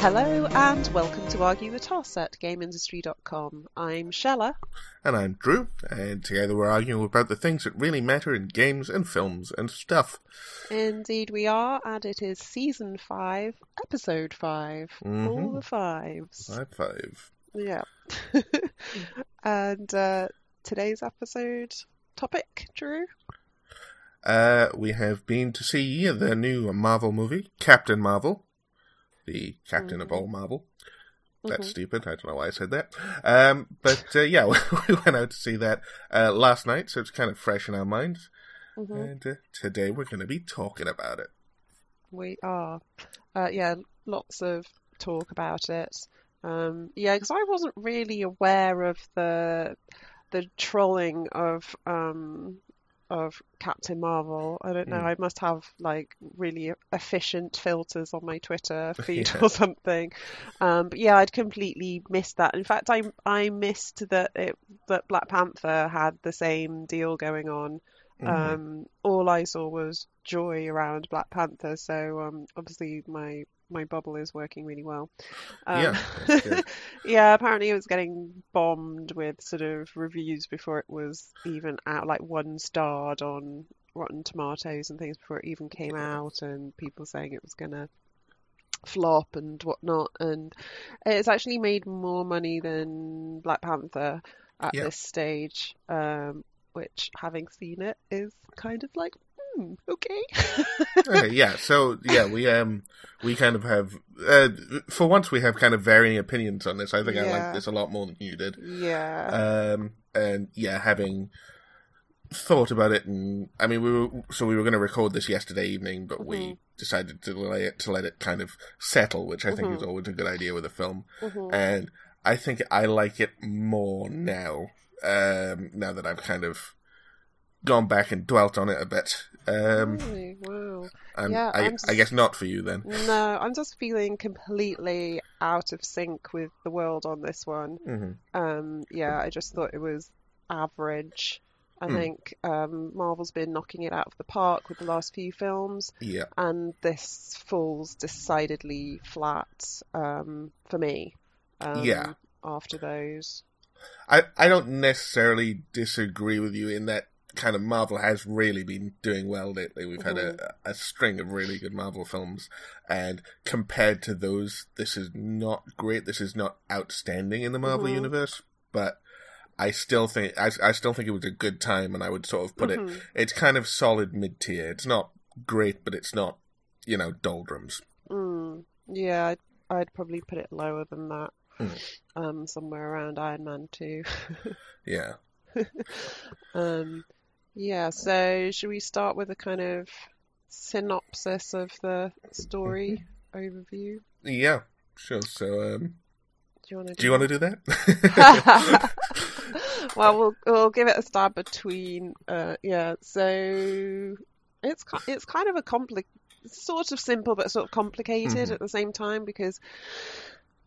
Hello and welcome to Argue the Toss at GameIndustry.com. I'm Shella. And I'm Drew, and together we're arguing about the things that really matter in games and films and stuff. Indeed, we are, and it is season five, episode 5 Mhm. All the fives. Five five. Yeah. and uh, today's episode topic, Drew? Uh, we have been to see the new Marvel movie, Captain Marvel, the captain of all Marvel. That's Mhm. stupid. I don't know why I said that. Um, but uh, yeah, we went out to see that uh, last night, so it's kind of fresh in our minds. Mhm. And uh, today we're going to be talking about it. We are. Uh, yeah, lots of talk about it. Um, yeah, because I wasn't really aware of the the trolling of um, of Captain Marvel. I don't know. Mm. I must have like really efficient filters on my Twitter feed Yeah. or something. Um, but yeah, I'd completely missed that. In fact, I I missed that it that Black Panther had the same deal going on. Mhm. Um, all I saw was joy around Black Panther, so um, obviously my my bubble is working really well. Um, Yeah, yeah, apparently it was getting bombed with sort of reviews before it was even out, like one starred on Rotten Tomatoes and things before it even came out, and people saying it was gonna flop and whatnot. And it's actually made more money than Black Panther at Yeah. this stage, um, which having seen it is kind of like, hmm, okay. okay, yeah. So yeah, we um we kind of have uh, for once we have kind of varying opinions on this. I think I like this a lot more than you did. yeah. Um and yeah, having thought about it and I mean we were so we were going to record this yesterday evening, but we Mhm. decided to delay it to let it kind of settle, which I think is Mhm. always a good idea with a film. Mhm. And I think I like it more now. Um now that I've kind of gone back and dwelt on it a bit. Um Really? Wow. I'm, Yeah, I, I'm I guess not for you then. No, I'm just feeling completely out of sync with the world on this one. hmm Um, yeah, I just thought it was average. I Hmm. think um, Marvel's been knocking it out of the park with the last few films, Yeah. and this falls decidedly flat um, for me. Um, Yeah. After those. I, I don't necessarily disagree with you in that kind of Marvel has really been doing well lately. We've had a, a string of really good Marvel films, and compared to those, this is not great. This is not outstanding in the Marvel Mhm. universe, but I still think I, I still think it was a good time, and I would sort of put it. Mhm. It's kind of solid mid tier. It's not great, but it's not you know doldrums. Mm, yeah, I'd, I'd probably put it lower than that. Mm. Um, somewhere around Iron Man 2. Yeah. Um, yeah, so should we start with a kind of synopsis of the story overview? Yeah. Sure. So, um, Do you want to do want to do that? well, we'll we'll give it a stab between. Uh, yeah, so it's it's kind of a compli sort of simple but sort of complicated Mhm. at the same time because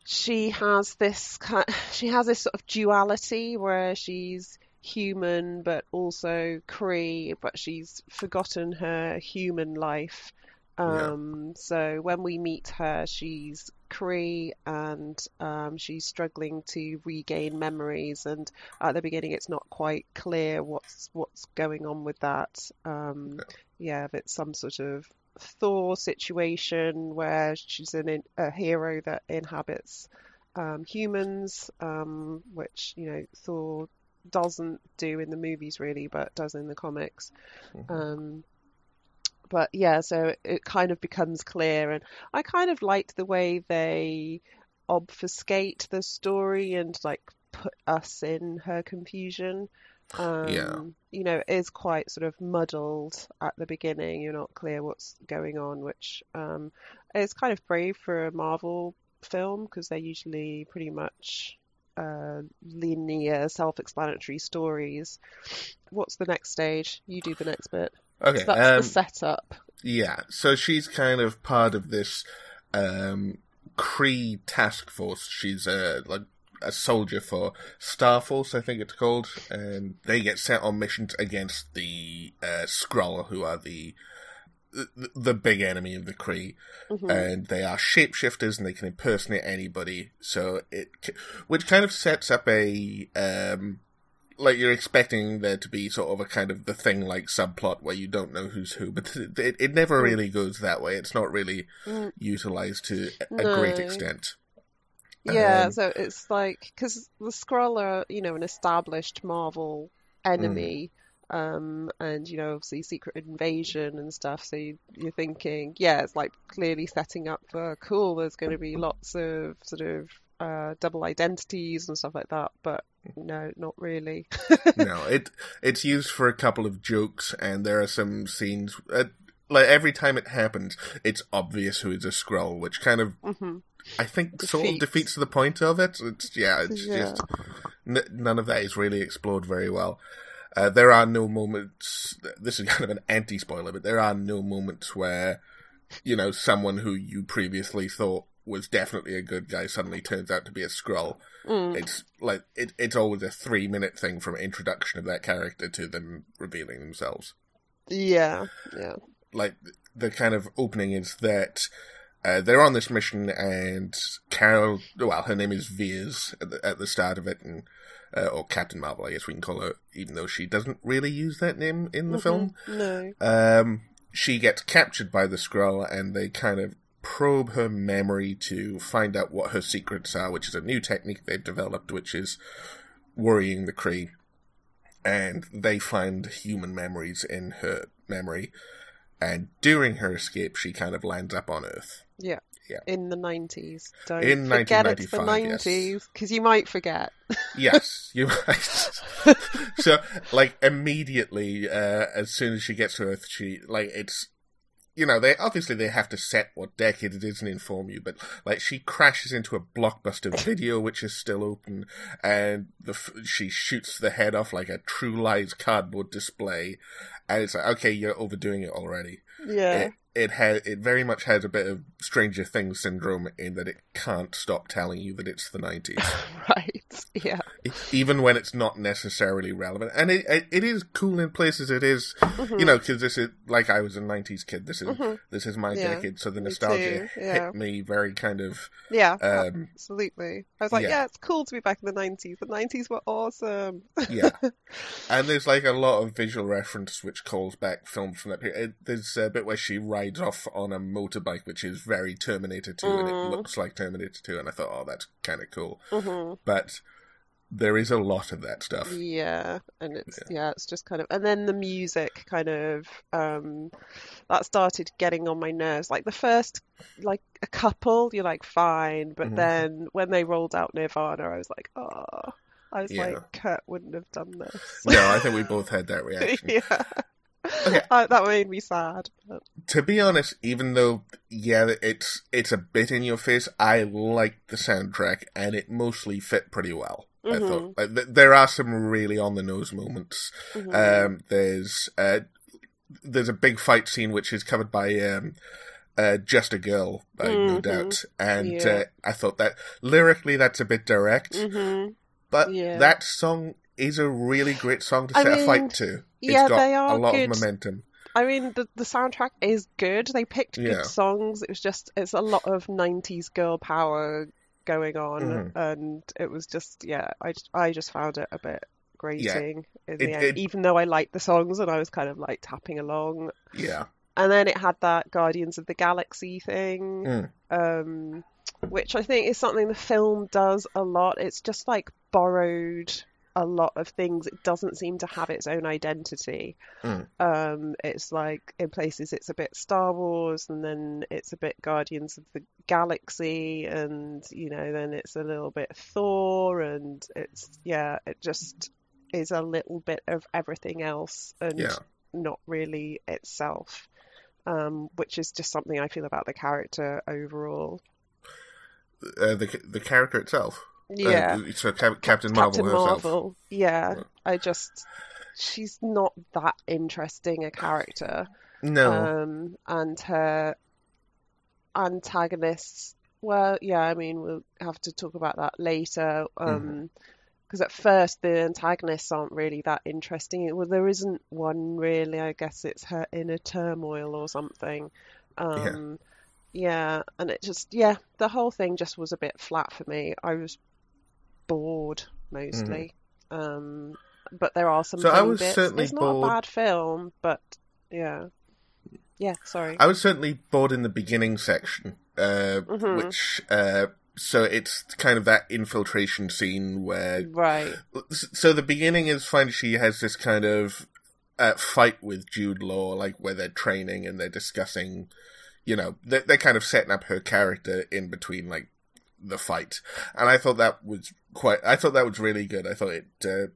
she has this kind she has this sort of duality where she's human but also Kree, but she's forgotten her human life. Yeah. Um, so when we meet her, she's Kree and um, she's struggling to regain memories. And at the beginning, it's not quite clear what's what's going on with that. Um, yeah, if it's some sort of Thor situation where she's an, a hero that inhabits um, humans, um, which you know Thor doesn't do in the movies really, but does in the comics. Mhm. Um, but yeah, so it kind of becomes clear, and I kind of liked the way they obfuscate the story and like put us in her confusion. Um, Yeah. You know, it is quite sort of muddled at the beginning. You're not clear what's going on, which um, is kind of brave for a Marvel film because they're usually pretty much uh, linear, self-explanatory stories. What's the next stage? You do the next bit. Okay. So that's um, the setup. Yeah, so she's kind of part of this um Kree task force. She's a like a soldier for Star Force, I think it's called, and they get sent on missions against the uh, Skrull, who are the the, big enemy of the Kree, Mhm. and they are shapeshifters and they can impersonate anybody. So it, which kind of sets up a um, like you're expecting there to be sort of a kind of the thing like subplot where you don't know who's who, but it, it never really goes that way. It's not really Mm. utilized to a a great extent. Yeah, Um, so it's like because the Skrull are, you know, an established Marvel enemy, um, and you know, obviously Secret Invasion and stuff. So you, you're thinking, yeah, it's like clearly setting up for cool. There's going to be lots of sort of uh, double identities and stuff like that, but no, not really. no, it it's used for a couple of jokes, and there are some scenes. Uh, like every time it happens, it's obvious who is a Skrull, which kind of hmm I think sort of Defeats. defeats the point of it. It's yeah, it's Yeah. just n- none of that is really explored very well. Uh, there are no moments. This is kind of an anti-spoiler, but there are no moments where you know someone who you previously thought was definitely a good guy suddenly turns out to be a Skrull. Mm. It's like it, it's always a three-minute thing from introduction of that character to them revealing themselves Yeah, yeah. like the kind of opening is that uh, they're on this mission and Carol, well, her name is Vers at the, at the start of it, and uh, or Captain Marvel, I guess we can call her, even though she doesn't really use that name in the film. No. Um, she gets captured by the Skrull, and they kind of probe her memory to find out what her secrets are, which is a new technique they've developed, which is worrying the Kree. And they find human memories in her memory. And during her escape, she kind of lands up on Earth. Yeah. Yeah. In the 90s. Don't In forget it's the 90s, because you might forget. Yes, you might. so, like, immediately, uh, as soon as she gets to Earth, she, like, it's, you know, they, obviously they have to set what decade it is and inform you, but, like, she crashes into a blockbuster video, which is still open, and the, she shoots the head off like a True Lies cardboard display, and it's like, okay, you're overdoing it already. Yeah. It, it has, it very much has a bit of Stranger Things syndrome in that it can't stop telling you that it's the 90s. Right. Yeah. even when it's not necessarily relevant. And it it, it is cool in places. It is, Mm-hmm. you know, because this is like I was a '90s kid. This is this is my Yeah, decade, so the nostalgia too, yeah. hit me very kind of. Yeah. Um, absolutely. I was like, yeah. yeah. it's cool to be back in the 90s. The 90s were awesome. Yeah, and there's like a lot of visual reference which calls back films from that period. There's a bit where she rides off on a motorbike, which is very Terminator 2, and it Mm. looks like Terminator 2, and I thought, oh, that's kind of cool. hmm But there is a lot of that stuff. Yeah, and it's yeah. it's just kind of and then the music kind of um that started getting on my nerves. Like the first like a couple, you're like fine, but Mhm. then when they rolled out Nirvana, I was like, oh, I was Yeah. like, Kurt wouldn't have done this. No, I think we both had that reaction. yeah. Okay. Uh, that made me sad. But... to be honest, even though yeah, it's it's a bit in your face, I like the soundtrack and it mostly fit pretty well. I Mhm. thought like, th- there are some really on the nose moments. Mhm. Um, there's uh, there's a big fight scene which is covered by um, uh, just a girl, by no Mhm. doubt, and Yeah. uh, I thought that lyrically that's a bit direct, Mhm. but Yeah. that song is a really great song to I set a fight to. Yeah, it's got they are a lot good. of momentum. I mean, the the soundtrack is good. They picked Yeah. good songs. It was just it's a lot of '90s girl power going on, Mhm. and it was just yeah. I just, I just found it a bit grating in the It- end, it- even though I liked the songs and I was kind of like tapping along. Yeah, And then it had that Guardians of the Galaxy thing, Mm. um, which I think is something the film does a lot. It's just like borrowed a lot of things. It doesn't seem to have its own identity. Mm. Um, it's like in places it's a bit Star Wars, and then it's a bit Guardians of the Galaxy, and you know then it's a little bit Thor, and it's yeah, it just is a little bit of everything else, and Yeah. not really itself. Um, which is just something I feel about the character overall. uh, the the character itself. Yeah. Uh, so Cap- Captain Marvel Captain herself. Marvel. Yeah, Yeah. I just she's not that interesting a character. No. Um, and her antagonists. Well, yeah, I mean we'll have to talk about that later. Mm-hmm. Um, because at first the antagonists aren't really that interesting. Well, there isn't one really. I guess it's her inner turmoil or something. Um, yeah. yeah, and it just yeah, the whole thing just was a bit flat for me. I was bored mostly. Mm. Um, but there are some. So I was bits. certainly it's bored. not a bad film, but yeah, yeah. Sorry. I was certainly bored in the beginning section, uh, Mhm. which uh, so it's kind of that infiltration scene where right. so the beginning is fine. She has this kind of uh, fight with Jude Law, like where they're training and they're discussing, you know, they're, they're kind of setting up her character in between like the fight, and I thought that was quite. I thought that was really good. I thought it uh,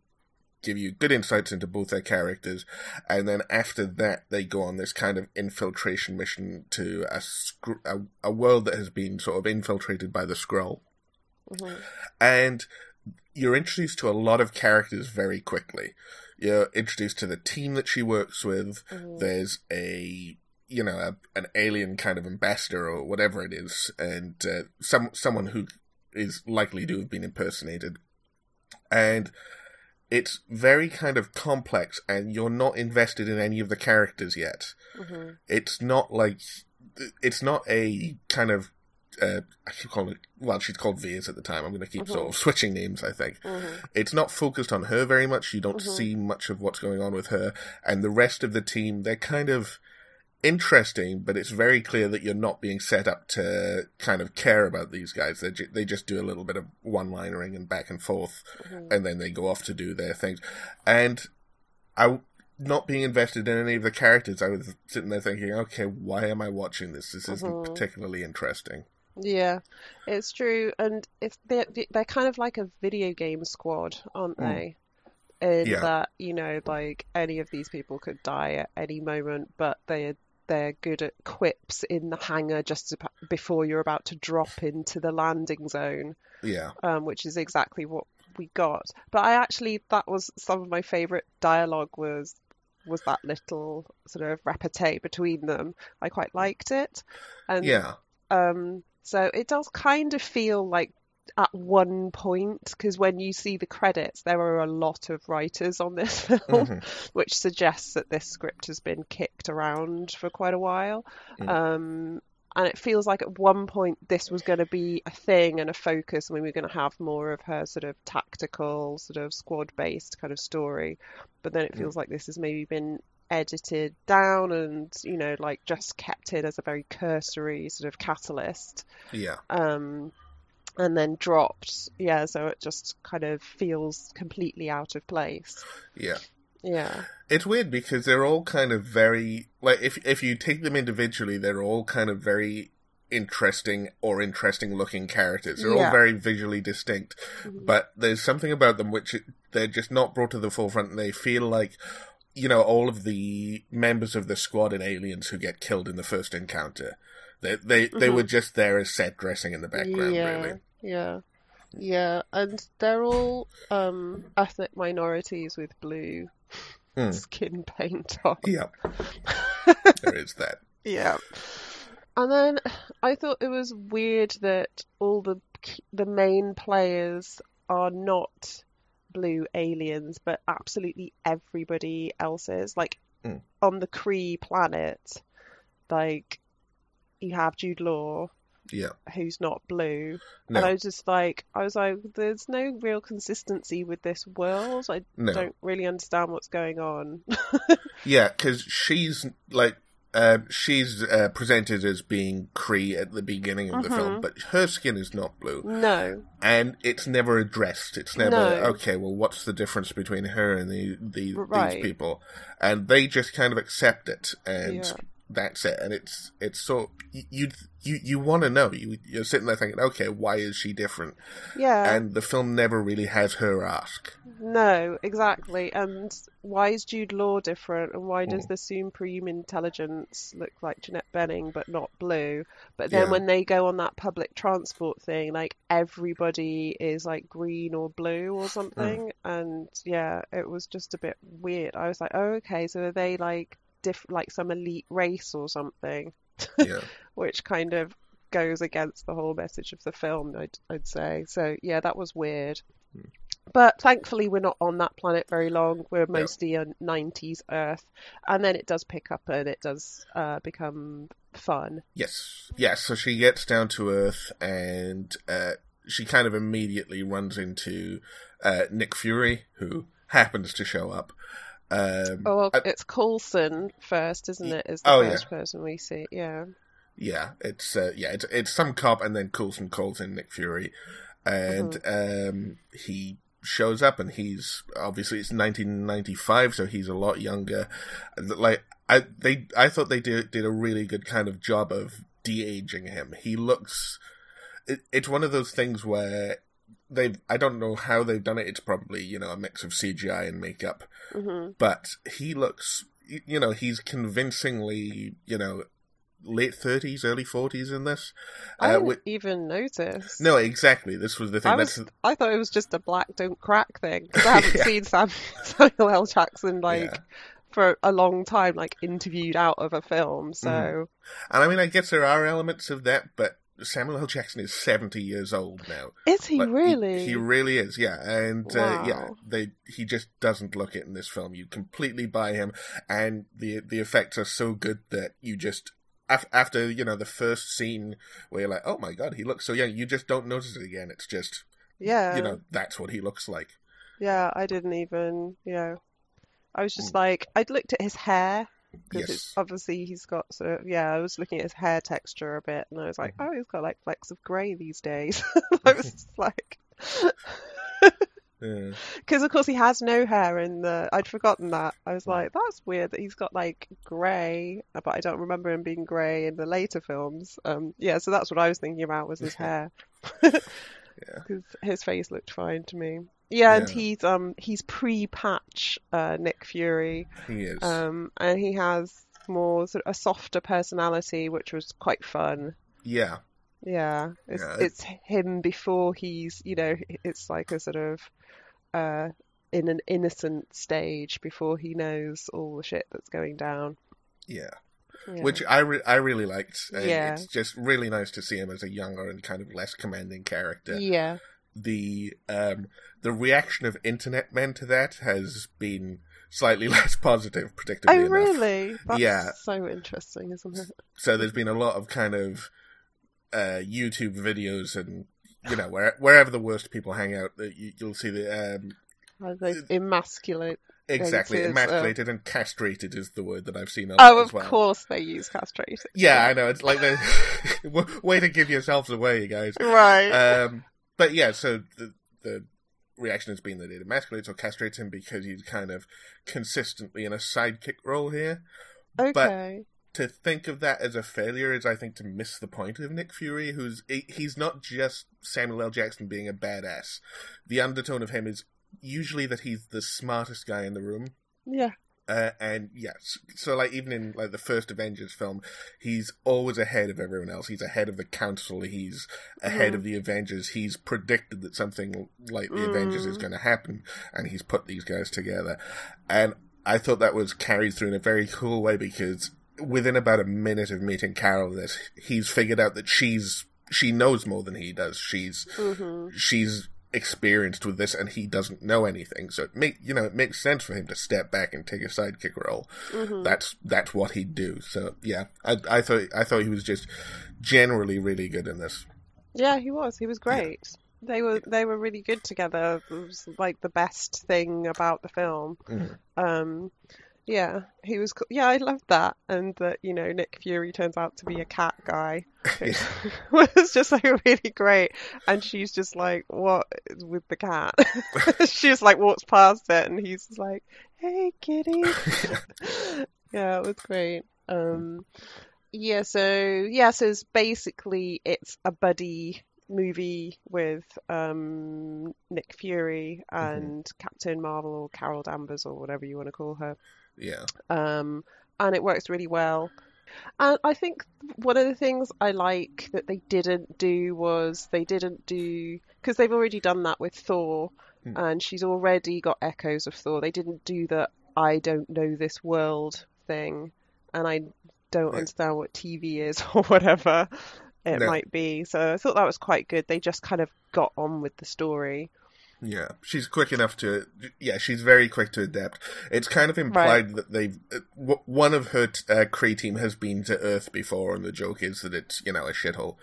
give you good insights into both their characters, and then after that they go on this kind of infiltration mission to a scr- a, a world that has been sort of infiltrated by the Skrull Mhm. and you're introduced to a lot of characters very quickly. You're introduced to the team that she works with. Mhm. There's a you know a, an alien kind of ambassador or whatever it is, and uh, some someone who is likely to have been impersonated, and it's very kind of complex, and you're not invested in any of the characters yet. Mhm. it's not like it's not a kind of uh, I keep calling it well she's called Vers at the time. I'm going to keep sort of switching names I think. Mhm. it's not focused on her very much. You don't Mhm. see much of what's going on with her. And the rest of the team they're kind of interesting but it's very clear that you're not being set up to kind of care about these guys they ju- they just do a little bit of one-linering and back and forth Mhm. and then they go off to do their things. And I, not being invested in any of the characters, I was sitting there thinking, okay, why am I watching this? This isn't Mhm. particularly interesting. Yeah, it's true, and it's they're, they're kind of like a video game squad, aren't Mm. they? In Yeah. that you know, like any of these people could die at any moment, but they're they're good at quips in the hangar just to, before you're about to drop into the landing zone, Yeah, um, which is exactly what we got. But I actually that was some of my favorite dialogue was was that little sort of repartee between them. I quite liked it, and yeah, um, so it does kind of feel like at one point, because when you see the credits, there are a lot of writers on this film, Mhm. which suggests that this script has been kicked around for quite a while. Mm. Um, and it feels like at one point this was going to be a thing and a focus, and we were going to have more of her sort of tactical, sort of squad-based kind of story. But then it Mm. feels like this has maybe been edited down and you know like just kept it as a very cursory sort of catalyst yeah, um and then dropped yeah so it just kind of feels completely out of place yeah. yeah It's weird because they're all kind of very like if if you take them individually, they're all kind of very interesting or interesting looking characters. They're all very visually distinct, Mhm. but there's something about them which they're just not brought to the forefront, and they feel like you know all of the members of the squad in Aliens who get killed in the first encounter. They they they Mhm. were just there as set dressing in the background, yeah really. Yeah yeah and they're all um ethnic minorities with blue Hmm. skin paint on Yeah, there is that. Yeah. And then I thought it was weird that all the the main players are not blue aliens, but absolutely everybody else is. Like Mm. on the Kree planet, like you have Jude Law, Yeah, who's not blue. no, And I was just like, I was like, there's no real consistency with this world. I no. don't really understand what's going on. Yeah, because she's like uh, she's uh, presented as being Kree at the beginning of the Mhm. film, but her skin is not blue, no. and it's never addressed. It's never No. okay. Well, what's the difference between her and the, the Right. these people? And they just kind of accept it, and Yeah. That's it. And it's it's so you you you want to know. You you're sitting there thinking, okay, why is she different? Yeah. And the film never really has her ask. No, exactly. And why is Jude Law different? And why does Mm. the Supreme Intelligence look like Jeanette Bening but not blue? But then Yeah. when they go on that public transport thing, like everybody is like green or blue or something. And yeah, it was just a bit weird. I was like, oh, okay, so are they like diff like some elite race or something? Yeah. Which kind of goes against the whole message of the film, I'd, I'd say. So yeah, that was weird. but thankfully we're not on that planet very long. We're mostly a 90s Earth, and then it does pick up and it does uh, become fun. Yes, yes. So she gets down to Earth, and uh, she kind of immediately runs into uh, Nick Fury, who happens to show up. Um, Oh, well, I- it's Coulson first, isn't it? Is the Oh, yeah. first person we see? Yeah. yeah, it's uh, yeah, it's it's some cop, and then Coulson calls in Nick Fury, and um, he shows up, and he's obviously it's 1995, so he's a lot younger. Like I they I thought they did did a really good kind of job of de aging him. He looks. It, it's one of those things where they I don't know how they've done it. It's probably you know a mix of CGI and makeup, hmm but he looks you know he's convincingly you know late 30s early 40s in this I uh, didn't wi- even notice. no exactly this was the thing I that's I thought it was just a black don't crack thing 'cause I haven't Yeah. seen Sam, Samuel L. Jackson like Yeah. for a long time, like interviewed out of a film. So and i mean i guess there are elements of that but samuel l. Jackson is 70 years old now. Is he Like, really? he, really is yeah. And uh, yeah they he just doesn't look it in this film. You completely buy him. And the the effects are so good that you just af- after you know the first scene where you're like oh my god he looks so young you just don't notice it again. It's just yeah, you know that's what he looks like. Yeah. I didn't even, you know, I was just Mm. like I'd looked at his hair because Yes. obviously he's got sort of yeah. I was looking at his hair texture a bit, and I was like, Mhm. oh, he's got like flecks of grey these days. I was like. Yeah. Because of course he has no hair in the. I'd forgotten that. I was like, that's weird that he's got like grey, but I don't remember him being grey in the later films. Um, yeah, so that's what I was thinking about was his hair. Yeah. Because his face looked fine to me. Yeah, and he's um he's pre-patch uh, Nick Fury, He is. um, and he has more sort of a softer personality, which was quite fun. yeah. Yeah, it's Yeah, it- it's him before he's you know it's like a sort of uh in an innocent stage before he knows all the shit that's going down. Yeah. Yeah. Which I re- I really liked. And Yeah. It's just really nice to see him as a younger and kind of less commanding character. yeah, The um the reaction of internet men to that has been slightly less positive, predictably oh enough. really? That's Yeah. so interesting, isn't it? So there's been a lot of kind of uh, YouTube videos and you know where, wherever the worst people hang out, you, you'll see the um, Are they emasculate? exactly uh, emasculated and castrated is the word that I've seen. On Oh, of well. course they use castrated. Yeah, I know. It's like the way to give yourselves away, you guys. Right. Um, but yeah, so the the reaction has been that it emasculates or castrates him because he's kind of consistently in a sidekick role here. okay. To think of that as a failure is, I think, to miss the point of Nick Fury, who's he's not just Samuel L. Jackson being a badass. The undertone of him is usually that he's the smartest guy in the room. Yeah. Uh, and yes, so like even in like the first Avengers film, he's always ahead of everyone else. He's ahead of the Council. He's ahead Mhm. of the Avengers. He's predicted that something like the Avengers is Mm. going to happen, and he's put these guys together. And I thought that was carried through in a very cool way because within about a minute of meeting Carol, this he's figured out that she's she knows more than he does. She's hmm she's experienced with this and he doesn't know anything so it make you know it makes sense for him to step back and take a sidekick role hmm that's that's what he'd do so yeah i i thought i thought he was just generally really good in this Yeah, he was. He was great. They were they were really good together. It was like the best thing about the film. Mhm. Um, yeah, he was. co- Yeah, I loved that, and that you know Nick Fury turns out to be a cat guy. Yeah. was just like really great, and she's just like, "What with the cat?" she just like walks past it, and he's like, "Hey, kitty." yeah, it was great. Um, yeah, so yeah, so it's basically it's a buddy movie with um Nick Fury and Captain Marvel or Carol Danvers or whatever you want to call her. Yeah Um, and it works really well. And I think one of the things I like that they didn't do was they didn't do because they've already done that with Thor, Hmm. and she's already got echoes of Thor. They didn't do the I don't know this world thing, and I don't Right. understand what TV is or whatever it No. might be. So I thought that was quite good. They just kind of got on with the story. Yeah, she's quick enough to. Yeah, she's very quick to adapt. It's kind of implied right. that they've. Uh, one of her t- uh, Kree team has been to Earth before, and the joke is that it's you know a shithole.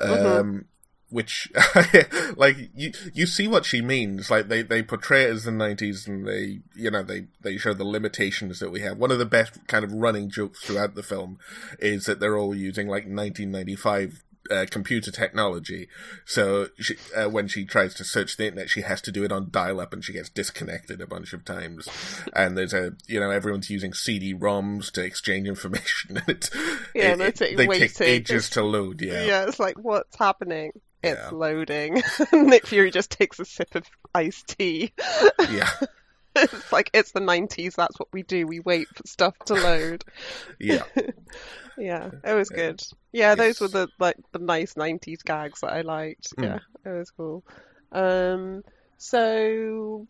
Mm-hmm. Um, which like you you see what she means like they they portray it as the 90s and they you know they they show the limitations that we have one of the best kind of running jokes throughout the film is that they're all using like 1995 uh, computer technology. So she, uh, when she tries to search the internet, she has to do it on dial-up, and she gets disconnected a bunch of times. And there's a you know everyone's using CD-ROMs to exchange information. it, yeah, it, it, they take ages to load. Yeah, yeah, it's like what's happening. It's yeah. loading. Nick Fury just takes a sip of iced tea. yeah. it's like it's the 90s. That's what we do. We wait for stuff to load. yeah. Yeah, it was good. Yeah, those were the like the nice 90s gags that I liked. Mm. Yeah, it was cool. Um, so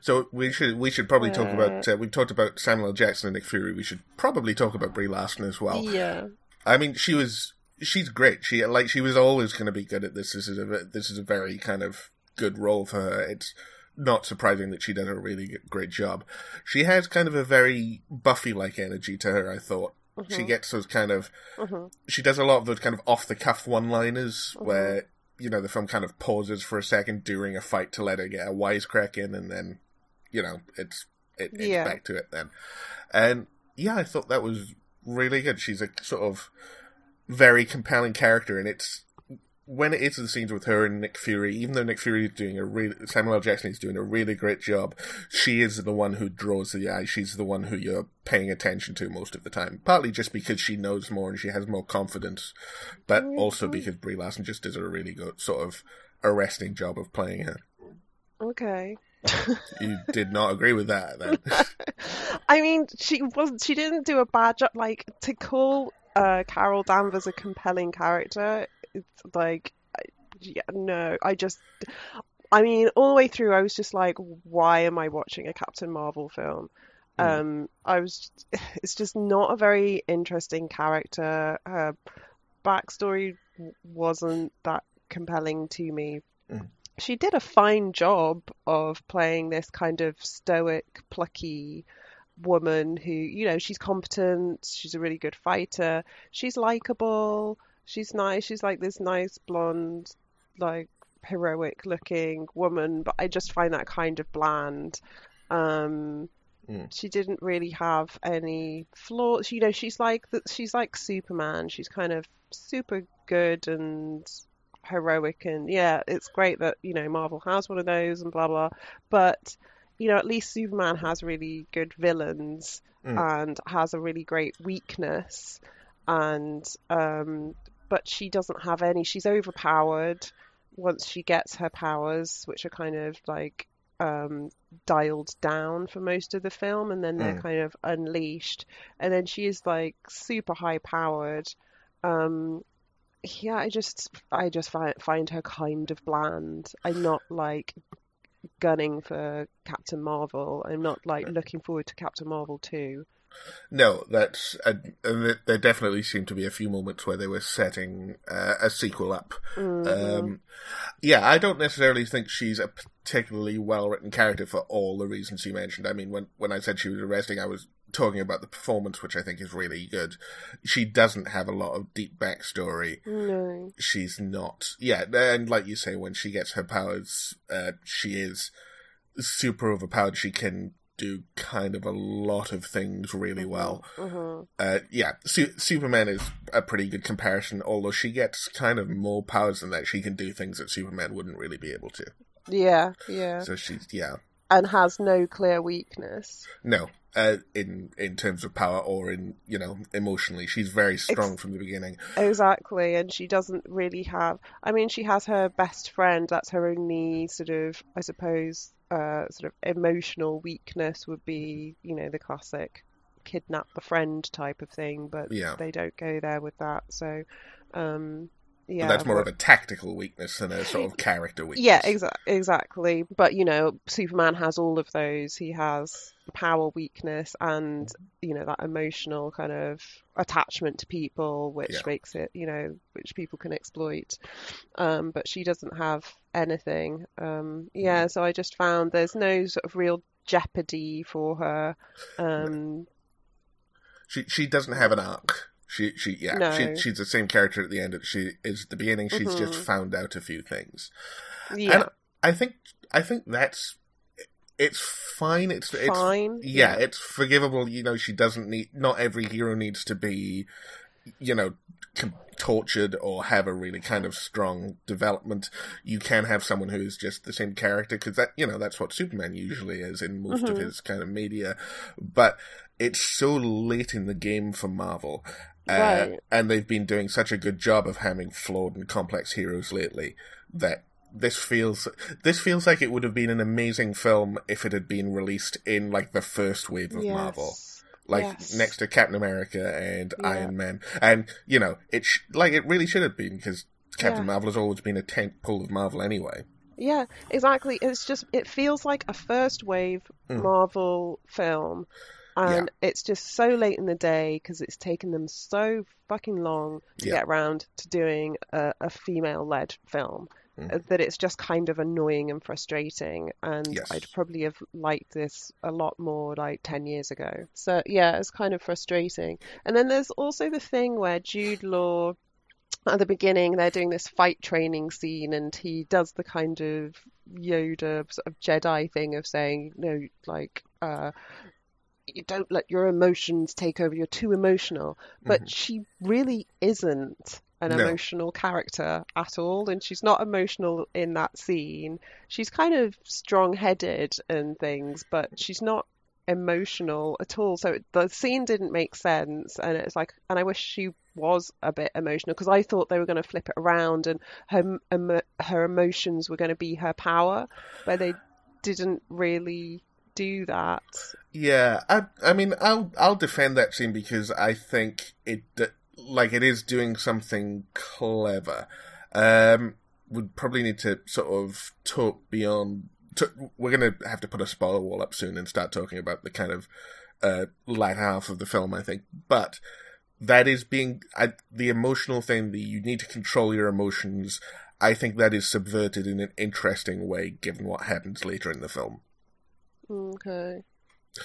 so we should we should probably talk about uh, we talked about Samuel L. Jackson and Nick Fury. We should probably talk about Brie Larson as well. Yeah. I mean, she was she's great. She like she was always going to be good at this. This is a this is a very kind of good role for her. It's not surprising that she does a really great job. She has kind of a very Buffy like energy to her. I thought mm-hmm. she gets those kind of mm-hmm. she does a lot of those kind of off the cuff one liners mm-hmm. where you know the film kind of pauses for a second during a fight to let her get a wisecrack in, and then you know it's it, it's yeah. back to it then. And yeah, I thought that was really good. She's a sort of very compelling character, and it's when it is the scenes with her and Nick Fury, even though Nick Fury is doing a really, Samuel L. Jackson is doing a really great job, she is the one who draws the eye. She's the one who you're paying attention to most of the time. Partly just because she knows more and she has more confidence, but also because Brie Larson just does a really good sort of arresting job of playing her. Okay. you did not agree with that then. I mean, she was she didn't do a bad job. Like to call uh, Carol Danvers a compelling character. It's like, yeah, no, I just, I mean, all the way through, I was just like, why am I watching a Captain Marvel film? Mm. Um, I was, it's just not a very interesting character. Her backstory wasn't that compelling to me. Mm. She did a fine job of playing this kind of stoic, plucky woman who, you know, she's competent, she's a really good fighter, she's likable, she's nice, she's like this nice blonde, like heroic looking woman, but I just find that kind of bland. Um, mm. She didn't really have any flaws. You know, she's like she's like Superman. She's kind of super good and heroic, and yeah, it's great that you know Marvel has one of those and blah blah. But you know, at least Superman has really good villains mm. and has a really great weakness. And, um, but she doesn't have any. She's overpowered once she gets her powers, which are kind of like um, dialed down for most of the film, and then they're mm. kind of unleashed. And then she is like super high powered. Um, yeah, I just I just find find her kind of bland. I'm not like gunning for Captain Marvel. I'm not like looking forward to Captain Marvel 2. No, that's uh, there definitely seemed to be a few moments where they were setting uh, a sequel up. Mm-hmm. Um, yeah, I don't necessarily think she's a particularly well written character for all the reasons you mentioned. I mean, when when I said she was arresting, I was talking about the performance, which I think is really good. She doesn't have a lot of deep backstory. No. She's not. Yeah, and like you say, when she gets her powers, uh, she is super overpowered. She can do kind of a lot of things really well. Mm-hmm. Uh, yeah, Su- Superman is a pretty good comparison, although she gets kind of more powers than that. She can do things that Superman wouldn't really be able to. Yeah, yeah. So she's, yeah. And has no clear weakness. No, uh, in in terms of power or in you know emotionally. She's very strong Ex- from the beginning. Exactly, and she doesn't really have. I mean, she has her best friend. That's her only sort of, I suppose, uh, sort of emotional weakness would be, you know, the classic kidnap the friend type of thing. But yeah. they don't go there with that. So, um, Yeah, that's more but- of a tactical weakness than a sort of character weakness. Yeah, exa- exactly. But you know, Superman has all of those. He has power weakness and you know that emotional kind of attachment to people, which Yeah. makes it you know which people can exploit. Um, but she doesn't have anything. Um, yeah, so I just found there's no sort of real jeopardy for her. Um, She she doesn't have an arc. She she yeah. No. She she's the same character at the end she is at the beginning. She's just Mhm. found out a few things. yeah, And I think I think that's it's fine. It's it's fine. yeah, it's forgivable. You know, she doesn't need. Not every hero needs to be, you know, tortured or have a really kind of strong development. You can have someone who is just the same character because that you know that's what Superman usually is in most of Mhm. his kind of media. But it's so late in the game for Marvel. Uh, and they've been doing such a good job of having flawed and complex heroes lately that this feels this feels like it would have been an amazing film if it had been released in like the first wave of Yes. Marvel, like Yes. next to Captain America and Yeah. Iron Man, and you know it sh- like it really should have been because Captain Yeah. Marvel has always been a tent pole of Marvel anyway. Yeah, exactly. It's just it feels like a first wave Mm. Marvel film, and it's just so late in the day because it's taken them so fucking long to Yeah. get around to doing a, a female-led film Mm. that it's just kind of annoying and frustrating. And Yes. I'd probably have liked this a lot more like 10 years ago. So yeah, it's kind of frustrating. And then there's also the thing where Jude Law at the beginning they're doing this fight training scene and he does the kind of Yoda sort of Jedi thing of saying, you know, like, uh, you don't let your emotions take over, you're too emotional. But she really isn't an Mm-hmm. No. emotional character at all, and she's not emotional in that scene. She's kind of strong headed and things, but she's not emotional at all. So the scene didn't make sense, and it's like, and I wish she was a bit emotional because I thought they were going to flip it around and her her emotions were going to be her power, but they didn't really do that. Yeah, I I mean I'll I'll defend that scene because I think it like it is doing something clever. Um, we'd probably need to sort of talk beyond. To, we're gonna have to put a spoiler wall up soon and start talking about the kind of uh, latter half of the film. I think, but that is being I, the emotional thing that you need to control your emotions. I think that is subverted in an interesting way, given what happens later in the film. Okay.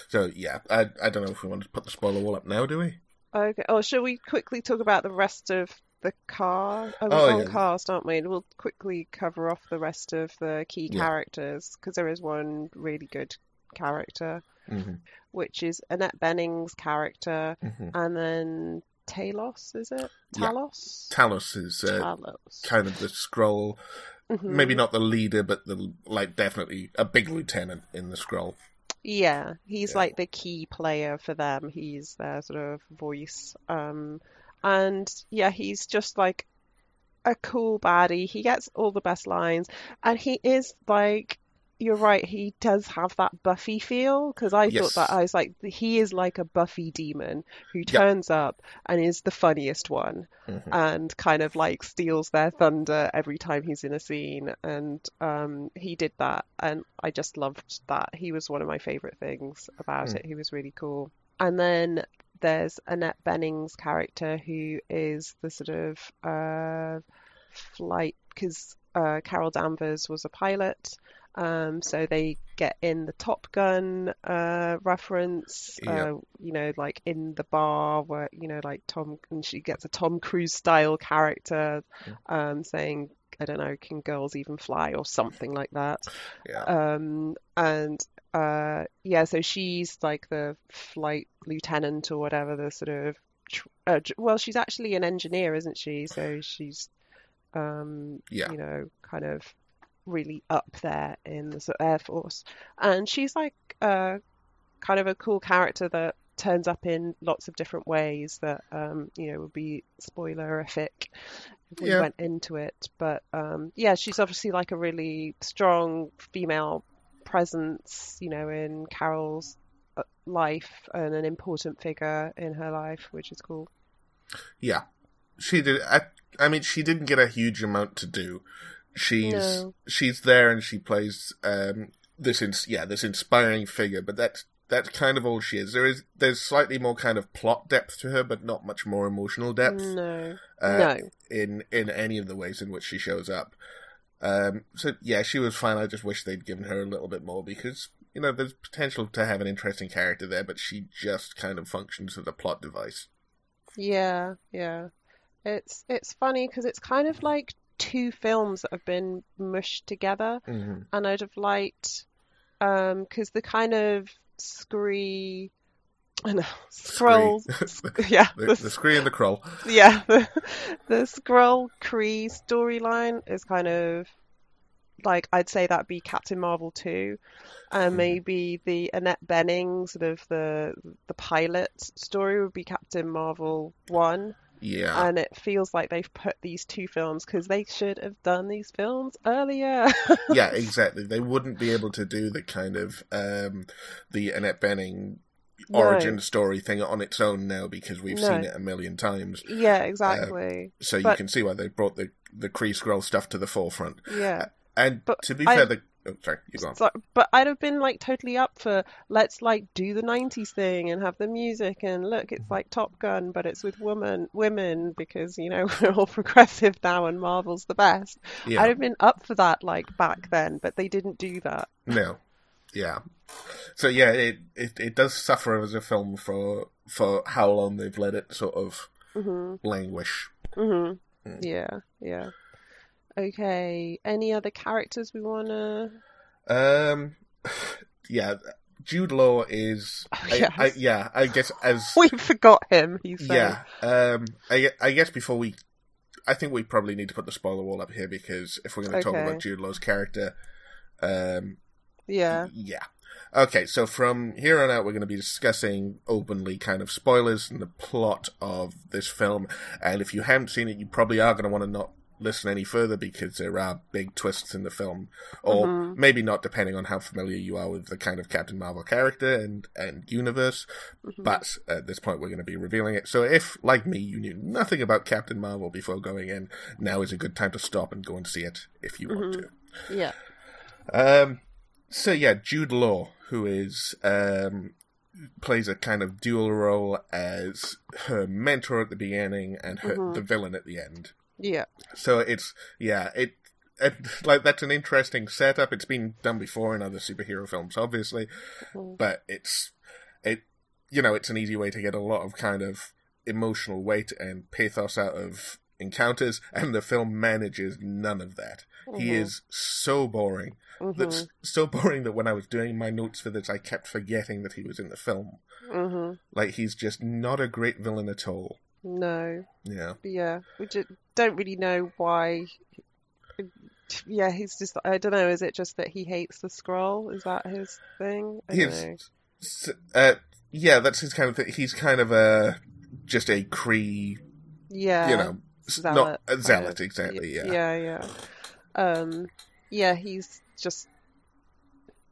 So yeah, I I don't know if we want to put the spoiler wall up now, do we? Okay. Oh, shall we quickly talk about the rest of the car? Oh, Oh, we're on yeah. cast, aren't we? And we'll quickly cover off the rest of the key Yeah. characters because there is one really good character, hmm which is Annette Bening's character, hmm and then Talos, is it? Yeah. Talos? Talos is uh, Talos. kind of the Skrull, Mhm. maybe not the leader, but the like definitely a big lieutenant in the Skrull. Yeah, he's Yeah. like the key player for them. He's their sort of voice. Um, and yeah, he's just like a cool baddie. He gets all the best lines, and he is like, you're right, he does have that Buffy feel because I Yes. thought that I was like, he is like a Buffy demon who Yeah. turns up and is the funniest one Mhm. and kind of like steals their thunder every time he's in a scene. And um, he did that, and I just loved that. He was one of my favorite things about Mm. it. He was really cool. And then there's Annette Bening's character, who is the sort of uh, flight because uh, Carol Danvers was a pilot. Um, so they get in the Top Gun uh, reference, Yeah. uh, you know, like in the bar where, you know, like Tom, and she gets a Tom Cruise style character um, saying, I don't know, can girls even fly or something like that. Yeah, Um, and uh, yeah, so she's like the flight lieutenant or whatever, the sort of, tr- uh, well, she's actually an engineer, isn't she? So she's, um, Yeah. you know, kind of really up there in the sort of Air Force. And she's like uh, kind of a cool character that turns up in lots of different ways that, um, you know, would be spoilerific if we Yeah. went into it. But um, yeah, she's obviously like a really strong female presence, you know, in Carol's uh, life and an important figure in her life, which is cool. yeah, she did. I, I mean, she didn't get a huge amount to do. She's No. she's there and she plays um, this ins- yeah this inspiring figure, but that's that's kind of all she is. There is there's slightly more kind of plot depth to her, but not much more emotional depth. No. uh, no. in in any of the ways in which she shows up. Um, so yeah, she was fine. I just wish they'd given her a little bit more because you know there's potential to have an interesting character there, but she just kind of functions as a plot device. Yeah, yeah. It's it's funny because it's kind of like two films that have been mushed together, Mm-hmm. and I'd have liked um because the kind of scree, I know, Skrull, yeah, the, the, the screen and the crawl. yeah, the, the Skrull Kree storyline is kind of like I'd say that'd be Captain Marvel 2 and Mhm. maybe the Annette Bening sort of the the pilot story would be Captain Marvel 1 Yeah, and it feels like they've put these two films because they should have done these films earlier. yeah, exactly. They wouldn't be able to do the kind of um, the Annette Bening No. origin story thing on its own now because we've No. seen it a million times. Yeah, exactly. So you can see why they brought the the Kree Skrull stuff to the forefront. Yeah. And But to be I- fair, the oh, sorry, you go on. So, but I'd have been like totally up for let's like do the 90s thing and have the music and look, it's like Top Gun, but it's with women women because you know we're all progressive now and Marvel's the best. Yeah. I'd have been up for that like back then, but they didn't do that. No. Yeah. So yeah, it, it it does suffer as a film for for how long they've let it sort of Mhm. languish. Mhm. Mm. Yeah. Yeah. Okay. Any other characters we wanna? Um yeah, Jude Law is Oh, yes. I, yeah, I guess as We forgot him. He's yeah. Um I I guess before we I think we probably need to put the spoiler wall up here because if we're going to talk about Jude Law's character um Yeah. Yeah. Okay, so from here on out, we're going to be discussing openly kind of spoilers and the plot of this film. And if you haven't seen it, you probably are going to want to not listen any further because there are big twists in the film. Or Mhm. maybe not, depending on how familiar you are with the kind of Captain Marvel character and, and universe. Mhm. But at this point, we're going to be revealing it. So if, like me, you knew nothing about Captain Marvel before going in, now is a good time to stop and go and see it if you want Mhm. to. Yeah. Um, so yeah, Jude Law, who is um plays a kind of dual role as her mentor at the beginning and her, Mhm. the villain at the end. Yeah. So it's yeah, it, it like that's an interesting setup. It's been done before in other superhero films, obviously, Mhm. but it's it you know it's an easy way to get a lot of kind of emotional weight and pathos out of encounters, and the film manages none of that. He Mhm. is so boring. Mhm. That's so boring that when I was doing my notes for this, I kept forgetting that he was in the film. Mhm. Like he's just not a great villain at all. No. Yeah, Yeah, we just don't really know why. Yeah, he's just, I don't know, is it just that he hates the Skrull? Is that his thing? I he's uh, yeah, that's his kind of thing. He's kind of a just a Kree, Yeah, you know, zealot not a zealot exactly. Yeah, yeah, yeah. Um, yeah, he's just,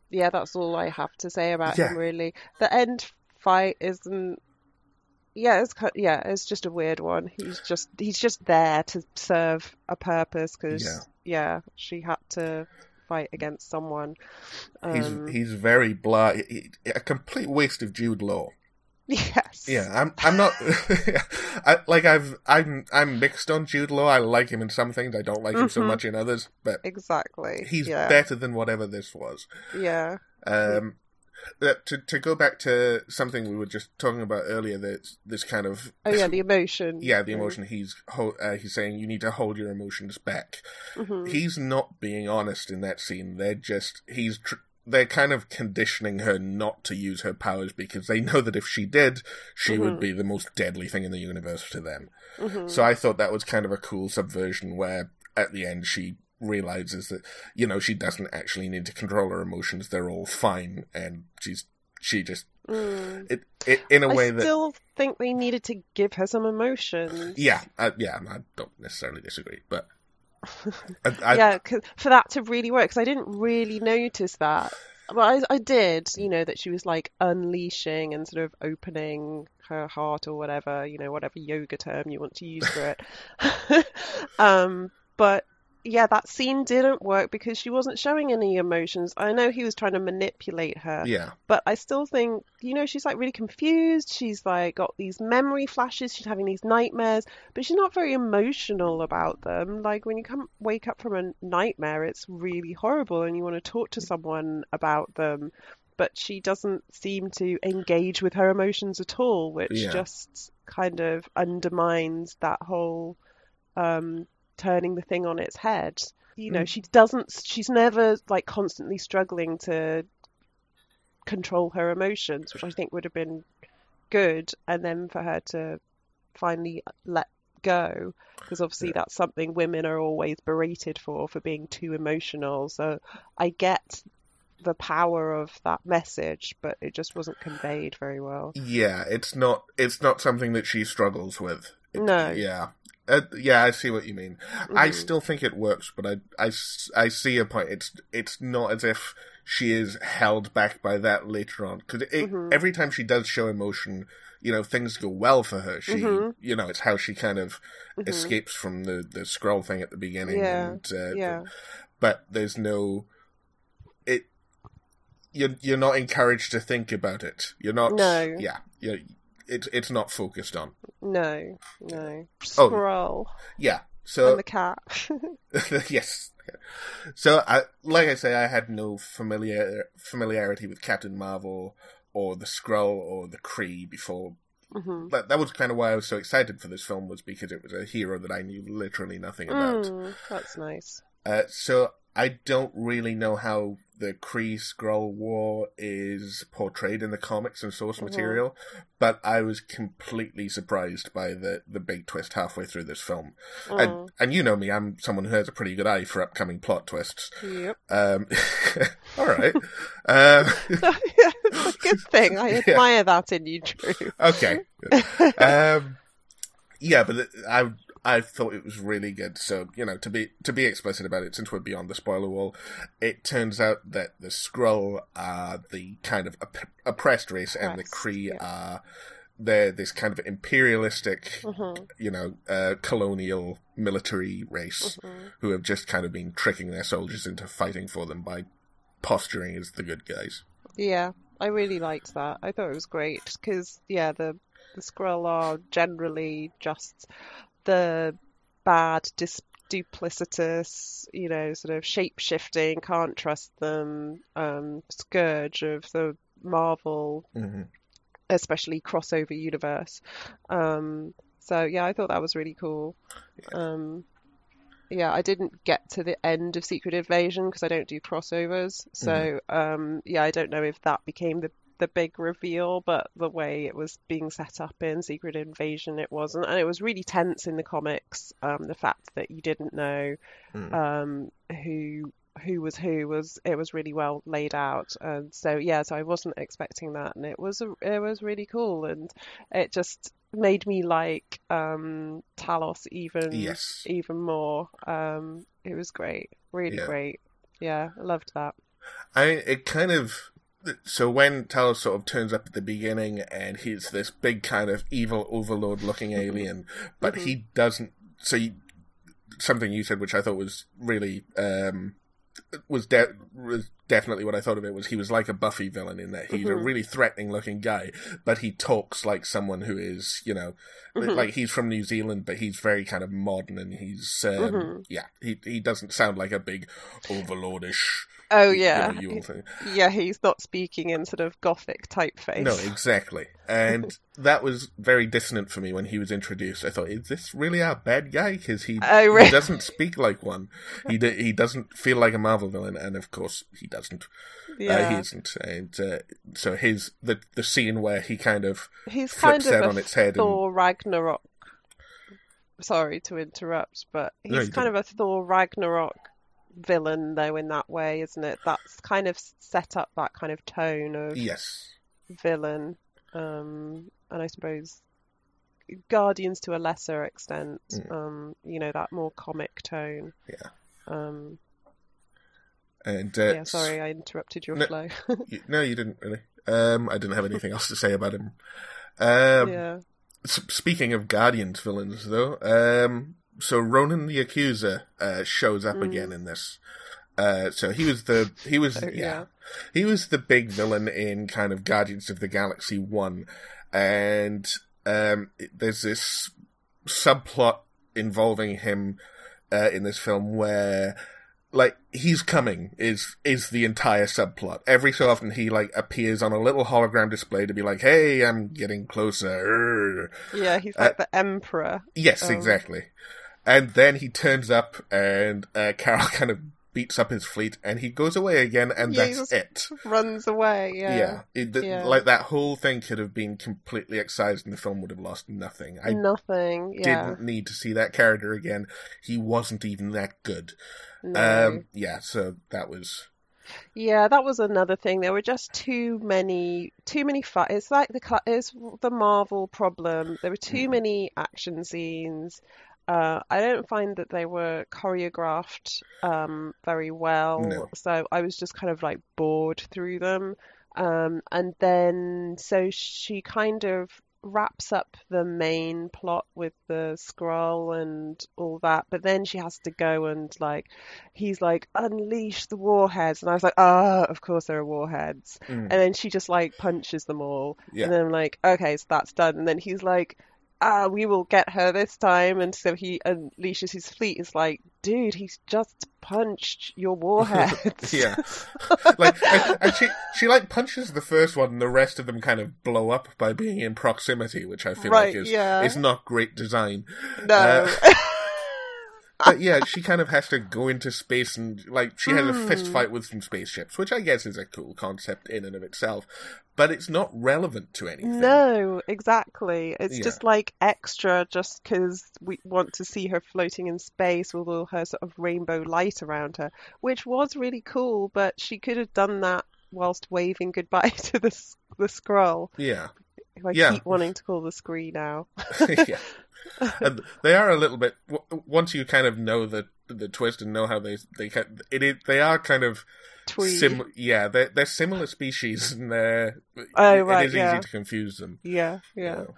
yeah, that's all I have to say about Yeah. him, really. The end fight isn't, yeah, it's yeah, it's just a weird one. He's just, he's just there to serve a purpose because, Yeah. yeah, she had to fight against someone. he's Um, he's very blah. He, a complete waste of Jude Law. yes. Yeah, I'm I'm not I, like I've I'm I'm mixed on Jude Law. I like him in some things. I don't like him so Mhm. much in others. But Exactly. he's yeah. better than whatever this was. Yeah. Um, that to to go back to something we were just talking about earlier, that this kind of Oh yeah, the emotion. yeah, the emotion. He's ho- uh, he's saying you need to hold your emotions back. Mhm. He's not being honest in that scene. They're just he's tr- they're kind of conditioning her not to use her powers because they know that if she did, she would Mhm. be the most deadly thing in the universe to them. Mhm. So I thought that was kind of a cool subversion where at the end she realizes that you know she doesn't actually need to control her emotions they're all fine and she's she just Mm. it, it in a way that. I still think they needed to give her some emotions. yeah I, yeah I don't necessarily disagree but I, I, yeah, for that to really work, because I didn't really notice that. well, I, I did, you know, that she was like unleashing and sort of opening her heart or whatever, you know, whatever yoga term you want to use for it. um, but yeah, that scene didn't work because she wasn't showing any emotions. I know he was trying to manipulate her, Yeah. but I still think, you know, she's like really confused. She's like got these memory flashes. She's having these nightmares, but she's not very emotional about them. Like when you come wake up from a nightmare, it's really horrible and you want to talk to someone about them. But she doesn't seem to engage with her emotions at all, which Yeah. just kind of undermines that whole um, turning the thing on its head. You know, Mm. she doesn't, she's never like constantly struggling to control her emotions, which I think would have been good. And then for her to finally let go, because obviously Yeah. that's something women are always berated for, for being too emotional. So I get the power of that message, but it just wasn't conveyed very well. Yeah, it's not it's not something that she struggles with. It- No. Yeah. Uh, yeah, I see what you mean. I Mhm. still think it works, but I, I, I see a point. It's it's not as if she is held back by that later on because Mhm. every time she does show emotion, you know, things go well for her. She, Mhm. you know, it's how she kind of Mhm. escapes from the the Skrull thing at the beginning. Yeah, And, uh, Yeah. but there's no it. You're you're not encouraged to think about it. You're not. No. Yeah. You it's it's not focused on. No, no. Oh. Skrull Yeah. and So the cat. yes. So I like I say I had no familiar familiarity with Captain Marvel or the Skrull or the Kree before. hmm But that was kind of why I was so excited for this film was because it was a hero that I knew literally nothing about. Mm, that's nice. Uh, so I don't really know how the Kree Skrull War is portrayed in the comics and source Mhm. material, but I was completely surprised by the, the big twist halfway through this film. Mm. And, and you know me, I'm someone who has a pretty good eye for upcoming plot twists. Yep. Um, all right. um, it's a good thing. I Yeah. admire that in you, Drew. okay. Um, yeah, but I I thought it was really good. So you know, to be to be explicit about it, since we're beyond the spoiler wall, it turns out that the Skrull are the kind of opp- oppressed race, and the Kree yeah. are they're this kind of imperialistic, Mhm, you know, uh, colonial military race mhm. who have just kind of been tricking their soldiers into fighting for them by posturing as the good guys. Yeah, I really liked that. I thought it was great because, yeah, the the Skrull are generally just the bad, dis- duplicitous, you know, sort of shape shifting, can't trust them, um, scourge of the Marvel hmm especially crossover universe. Um, so yeah, I thought that was really cool. Um, yeah, I didn't get to the end of Secret Invasion because I don't do crossovers. So um, yeah, I don't know if that became the the big reveal, but the way it was being set up in Secret Invasion, it wasn't, and it was really tense in the comics. Um, the fact that you didn't know Mm. um, who who was who was it was really well laid out and so yeah so I wasn't expecting that and it was a, it was really cool and it just made me like um, Talos even Yes. even more um, it was great really Yeah. great yeah I loved that I it kind of so when Talos sort of turns up at the beginning and he's this big kind of evil overlord looking alien, but Mhm. he doesn't. So you, something you said, which I thought was really um, was de- was definitely what I thought of it was he was like a Buffy villain in that he's a Mhm. really threatening looking guy, but he talks like someone who is you know Mhm. like he's from New Zealand, but he's very kind of modern and he's um, Mhm. yeah he he doesn't sound like a big overlordish oh you yeah know, Yule yeah he's not speaking in sort of gothic typeface No, exactly. And that was very dissonant for me when he was introduced. I thought, is this really our bad guy? Because he, Oh, really? he doesn't speak like one. He d- he doesn't feel like a Marvel villain, and of course he doesn't. Uh, yeah he isn't. And uh, so his the the scene where he kind of he's flips kind that of on its head and- Thor Ragnarok. Sorry to interrupt, but No, he's you kind of a Thor Ragnarok villain, though, in that way, isn't it? That's kind of set up that kind of tone of yes, villain, um, and I suppose Guardians to a lesser extent, Mm. um, you know, that more comic tone. Yeah. Um, And uh, Yeah, sorry, I interrupted your No. flow. y- no, you didn't really. Um, I didn't have anything else to say about him. Um, yeah. speaking of Guardians villains, though, um, so Ronan the Accuser uh, shows up Mm. again in this. Uh, so he was the he was yeah. yeah. he was the big villain in kind of Guardians of the Galaxy one, and um, there's this subplot involving him uh, in this film where like he's coming is is the entire subplot. Every so often he like appears on a little hologram display to be like, "Hey, I'm getting closer." Yeah, he's Uh, like the emperor. Yes, Oh. exactly. And then he turns up, and uh, Carol kind of beats up his fleet, and he goes away again, and Yeah, that's it. Runs away. Yeah. Yeah, It- th- Yeah. like that whole thing could have been completely excised, and the film would have lost nothing. I Nothing. Yeah. didn't need to see that character again. He wasn't even that good. No. Um, yeah, so that was Yeah, that was another thing. There were just too many, too many. It's like the it's the Marvel problem. There were too Mm. many action scenes. Uh, I don't find that they were choreographed um, very well, No. so I was just kind of like bored through them. Um, and then so she kind of wraps up the main plot with the Skrull and all that, but then she has to go and like he's like unleash the warheads, and I was like, ah, of course there are warheads, mm, and then she just like punches them all, yeah. and then I'm like, okay, so that's done, and then he's like. Ah, we will get her this time, and so he unleashes his fleet. It's like, dude, he's just punched your warheads. Yeah, like and, and she she like punches the first one, and the rest of them kind of blow up by being in proximity, which I feel Right, like is yeah. is not great design. No. Uh, But yeah, she kind of has to go into space and like she has a fist Mm. fight with some spaceships, which I guess is a cool concept in and of itself, but it's not relevant to anything. No, exactly. It's Yeah. just like extra just because we want to see her floating in space with all her sort of rainbow light around her, which was really cool, but she could have done that whilst waving goodbye to the the Skrull, Yeah, who I Yeah. keep wanting to call the screen now. yeah. And they are a little bit. Once you kind of know the the twist and know how they they it is they are kind of sim. Yeah, they're they're similar species, and they're Oh, right, is yeah. easy to confuse them. Yeah, you yeah. know.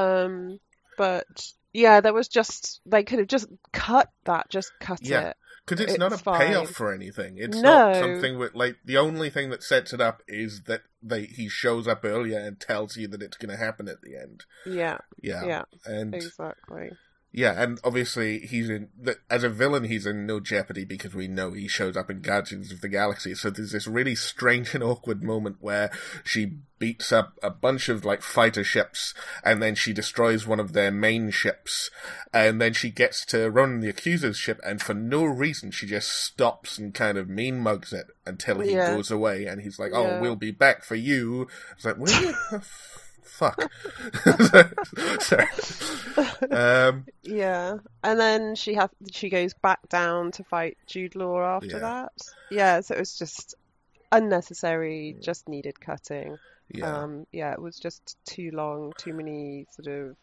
Um, but yeah, that was just they could have just cut that, just cut Yeah. it. Because it's, not a fine. payoff for anything. It's No. not something with like the only thing that sets it up is that they he shows up earlier and tells you that it's going to happen at the end. Yeah, Yeah, yeah, and exactly. Yeah, and obviously he's in the, as a villain he's in no jeopardy because we know he shows up in Guardians of the Galaxy. So there's this really strange and awkward moment where she beats up a bunch of like fighter ships and then she destroys one of their main ships and then she gets to Ronan the Accuser's ship and for no reason she just stops and kind of mean mugs it until he Yeah. goes away and he's like, "Oh, Yeah. we'll be back for you." It's like, "Will you?" Fuck. Sorry. Um, Yeah, and then she has she goes back down to fight Jude Law after Yeah. that. Yeah, so it was just unnecessary, just needed cutting. yeah. Um, yeah, it was just too long, too many sort of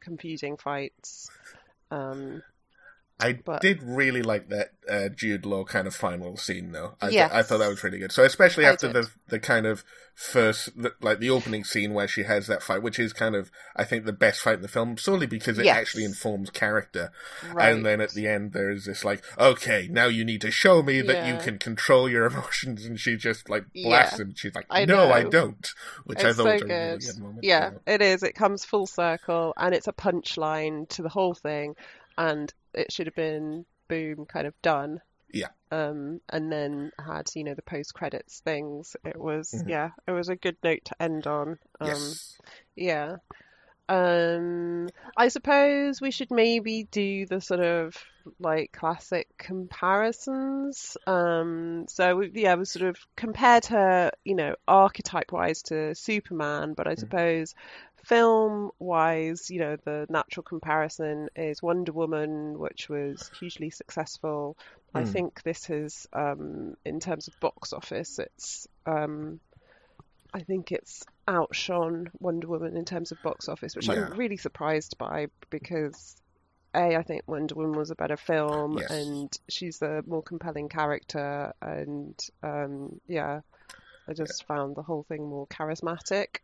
confusing fights. Um, I but- did really like that uh, Jude Law kind of final scene, though. I, th- I thought that was really good. So especially after the the kind of first, the, like the opening scene where she has that fight, which is kind of I think the best fight in the film, solely because it Yes. actually informs character. right. And then at the end, there's this like, okay, now you need to show me that you can control your emotions, and she just like Yeah. blasts him. She's like, I no, I don't, which I It's thought so was a really good. good moment. Yeah, it is. It comes full circle, and it's a punchline to the whole thing, and it should have been boom, kind of done. Yeah. Um, and then had you know the post credits things. It was Mhm. yeah, it was a good note to end on. Um, yes. yeah. Um, I suppose we should maybe do the sort of like classic comparisons. Um, so we, yeah, we sort of compared her, you know, archetype wise to Superman, but I Mhm. suppose film wise, you know, the natural comparison is Wonder Woman, which was hugely successful. I Mm. think this is, um, in terms of box office, it's, um, I think it's outshone Wonder Woman in terms of box office, which Yeah. I'm really surprised by because a I think Wonder Woman was a better film, Yes. and she's a more compelling character, and um, yeah, I just found the whole thing more charismatic.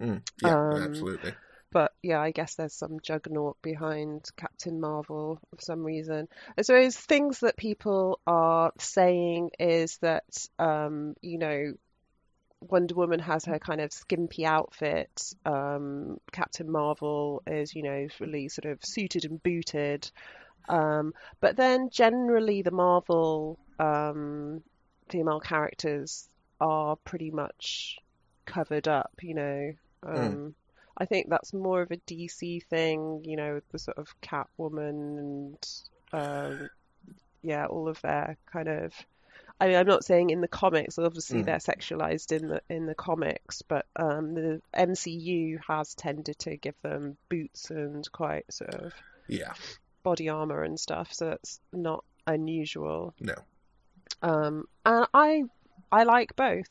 Mm, yeah, Um, absolutely. But yeah, I guess there's some juggernaut behind Captain Marvel for some reason. I suppose things that people are saying is that, um, you know, Wonder Woman has her kind of skimpy outfit. Um, Captain Marvel is, you know, really sort of suited and booted. Um, but then generally the Marvel um, female characters are pretty much covered up, you know. Um, I think that's more of a DC thing, you know, the sort of Catwoman and um, yeah, all of their kind of. I mean, I'm not saying in the comics. Obviously, Mm. they're sexualized in the in the comics, but um, the MCU has tended to give them boots and quite sort of Yeah, body armor and stuff, so that's not unusual. no. Um, and I I like both.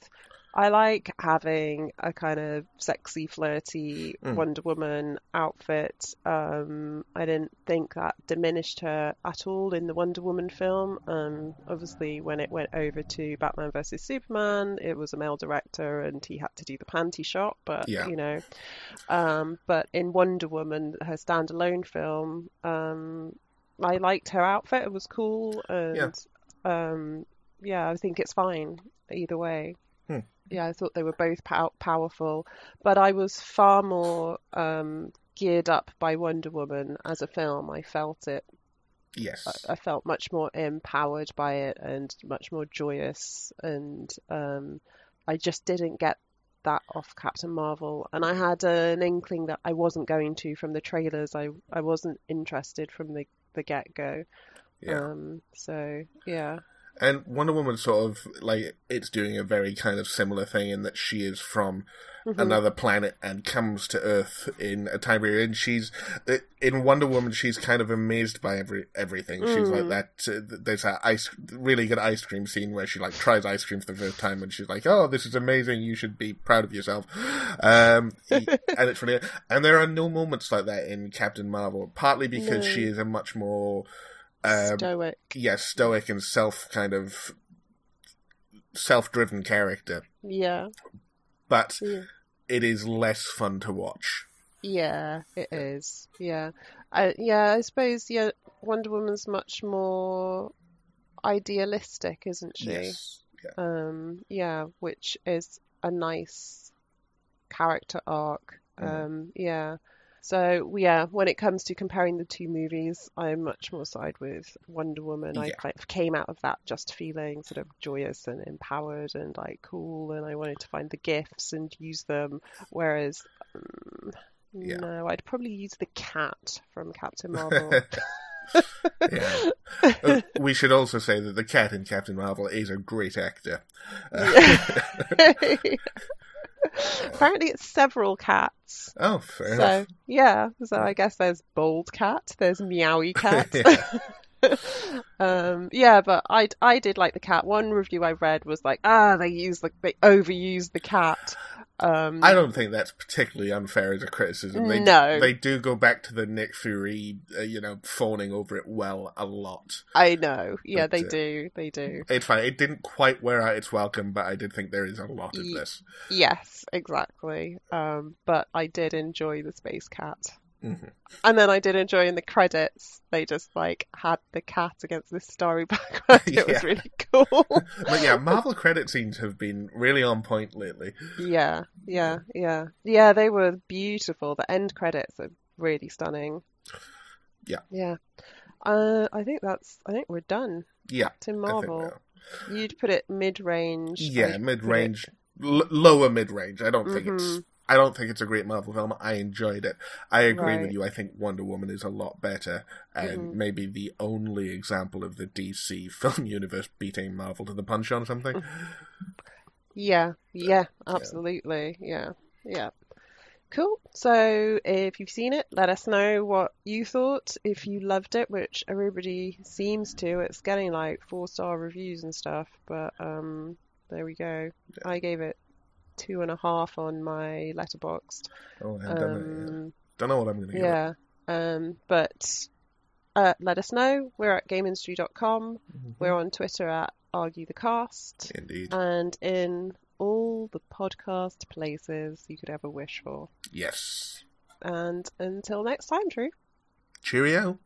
I like having a kind of sexy, flirty Mm. Wonder Woman outfit. Um, I didn't think that diminished her at all in the Wonder Woman film. Um, obviously, when it went over to Batman vs Superman, it was a male director and he had to do the panty shot. But Yeah. you know, um, but in Wonder Woman, her standalone film, um, I liked her outfit. It was cool and um, yeah, I think it's fine either way. Hmm. Yeah, I thought they were both pow- powerful, but I was far more um, geared up by Wonder Woman as a film. I felt it. Yes. I, I felt much more empowered by it and much more joyous, and um, I just didn't get that off Captain Marvel. And I had an inkling that I wasn't going to from the trailers. I I wasn't interested from the the get go. yeah. Um, so yeah. And Wonder Woman sort of like it's doing a very kind of similar thing in that she is from Mhm. another planet and comes to Earth in a time period. And she's in Wonder Woman. She's kind of amazed by every everything. She's like Mm. that. Uh, there's that ice, really good ice cream scene where she like tries ice cream for the first time, and she's like, "Oh, this is amazing! You should be proud of yourself." Um, and it's really. And there are no moments like that in Captain Marvel, partly because No. she is a much more. Um, Stoic. yeah, stoic and self kind of self driven character, Yeah. but Yeah. it is less fun to watch. Yeah, it is. Yeah. I yeah, I suppose yeah, Wonder Woman's much more idealistic, isn't she? Yes. Yeah. Um, yeah, which is a nice character arc. Mhm. Um, yeah. So yeah, when it comes to comparing the two movies, I'm much more side with Wonder Woman. I Yeah. kind of came out of that just feeling sort of joyous and empowered and like cool, and I wanted to find the gifts and use them. Whereas, um, Yeah. no, I'd probably use the cat from Captain Marvel. yeah. Uh, we should also say that the cat in Captain Marvel is a great actor. Uh, Apparently, it's several cats. oh, fair So enough. yeah, so I guess there's bold cat, there's meowy cat. um, yeah, but I I did like the cat. One review I read was like, ah, they use the they overuse the cat. Um, I don't think that's particularly unfair as a criticism. They, No. they do go back to the Nick Fury, uh, you know, fawning over it well a lot. I know. Yeah, But, they uh, do. They do. It's fine. It didn't quite wear out its welcome, but I did think there is a lot of this. Yes, exactly. Um, but I did enjoy the space cat. Mhm. And then I did enjoy in the credits, they just like had the cat against this starry background. It Yeah. was really cool. But yeah, Marvel credit scenes have been really on point lately. Yeah, yeah, yeah. Yeah, they were beautiful. The end credits are really stunning. Yeah. Yeah. Uh, I think that's, I think we're done. Yeah, think Marvel. You'd put it mid-range. Yeah, mid range, l- lower mid range. I don't think it's. I don't think it's a great Marvel film. I enjoyed it. I agree with you. I think Wonder Woman is a lot better, and Mhm. maybe the only example of the DC film universe beating Marvel to the punch on something. Mm-hmm. Yeah, yeah, absolutely. Yeah, yeah. Cool. So if you've seen it, let us know what you thought. If you loved it, which everybody seems to, it's getting like four star reviews and stuff. But um, there we go. I gave it two and a half on my letterboxd. Oh, I done it yet. Um, Don't know what I'm going to give yeah. Um, but uh, let us know. We're at gameindustry.com. Mm-hmm. We're on Twitter at Argue the Cast. Indeed. And in all the podcast places you could ever wish for. Yes. And until next time, Drew. Cheerio.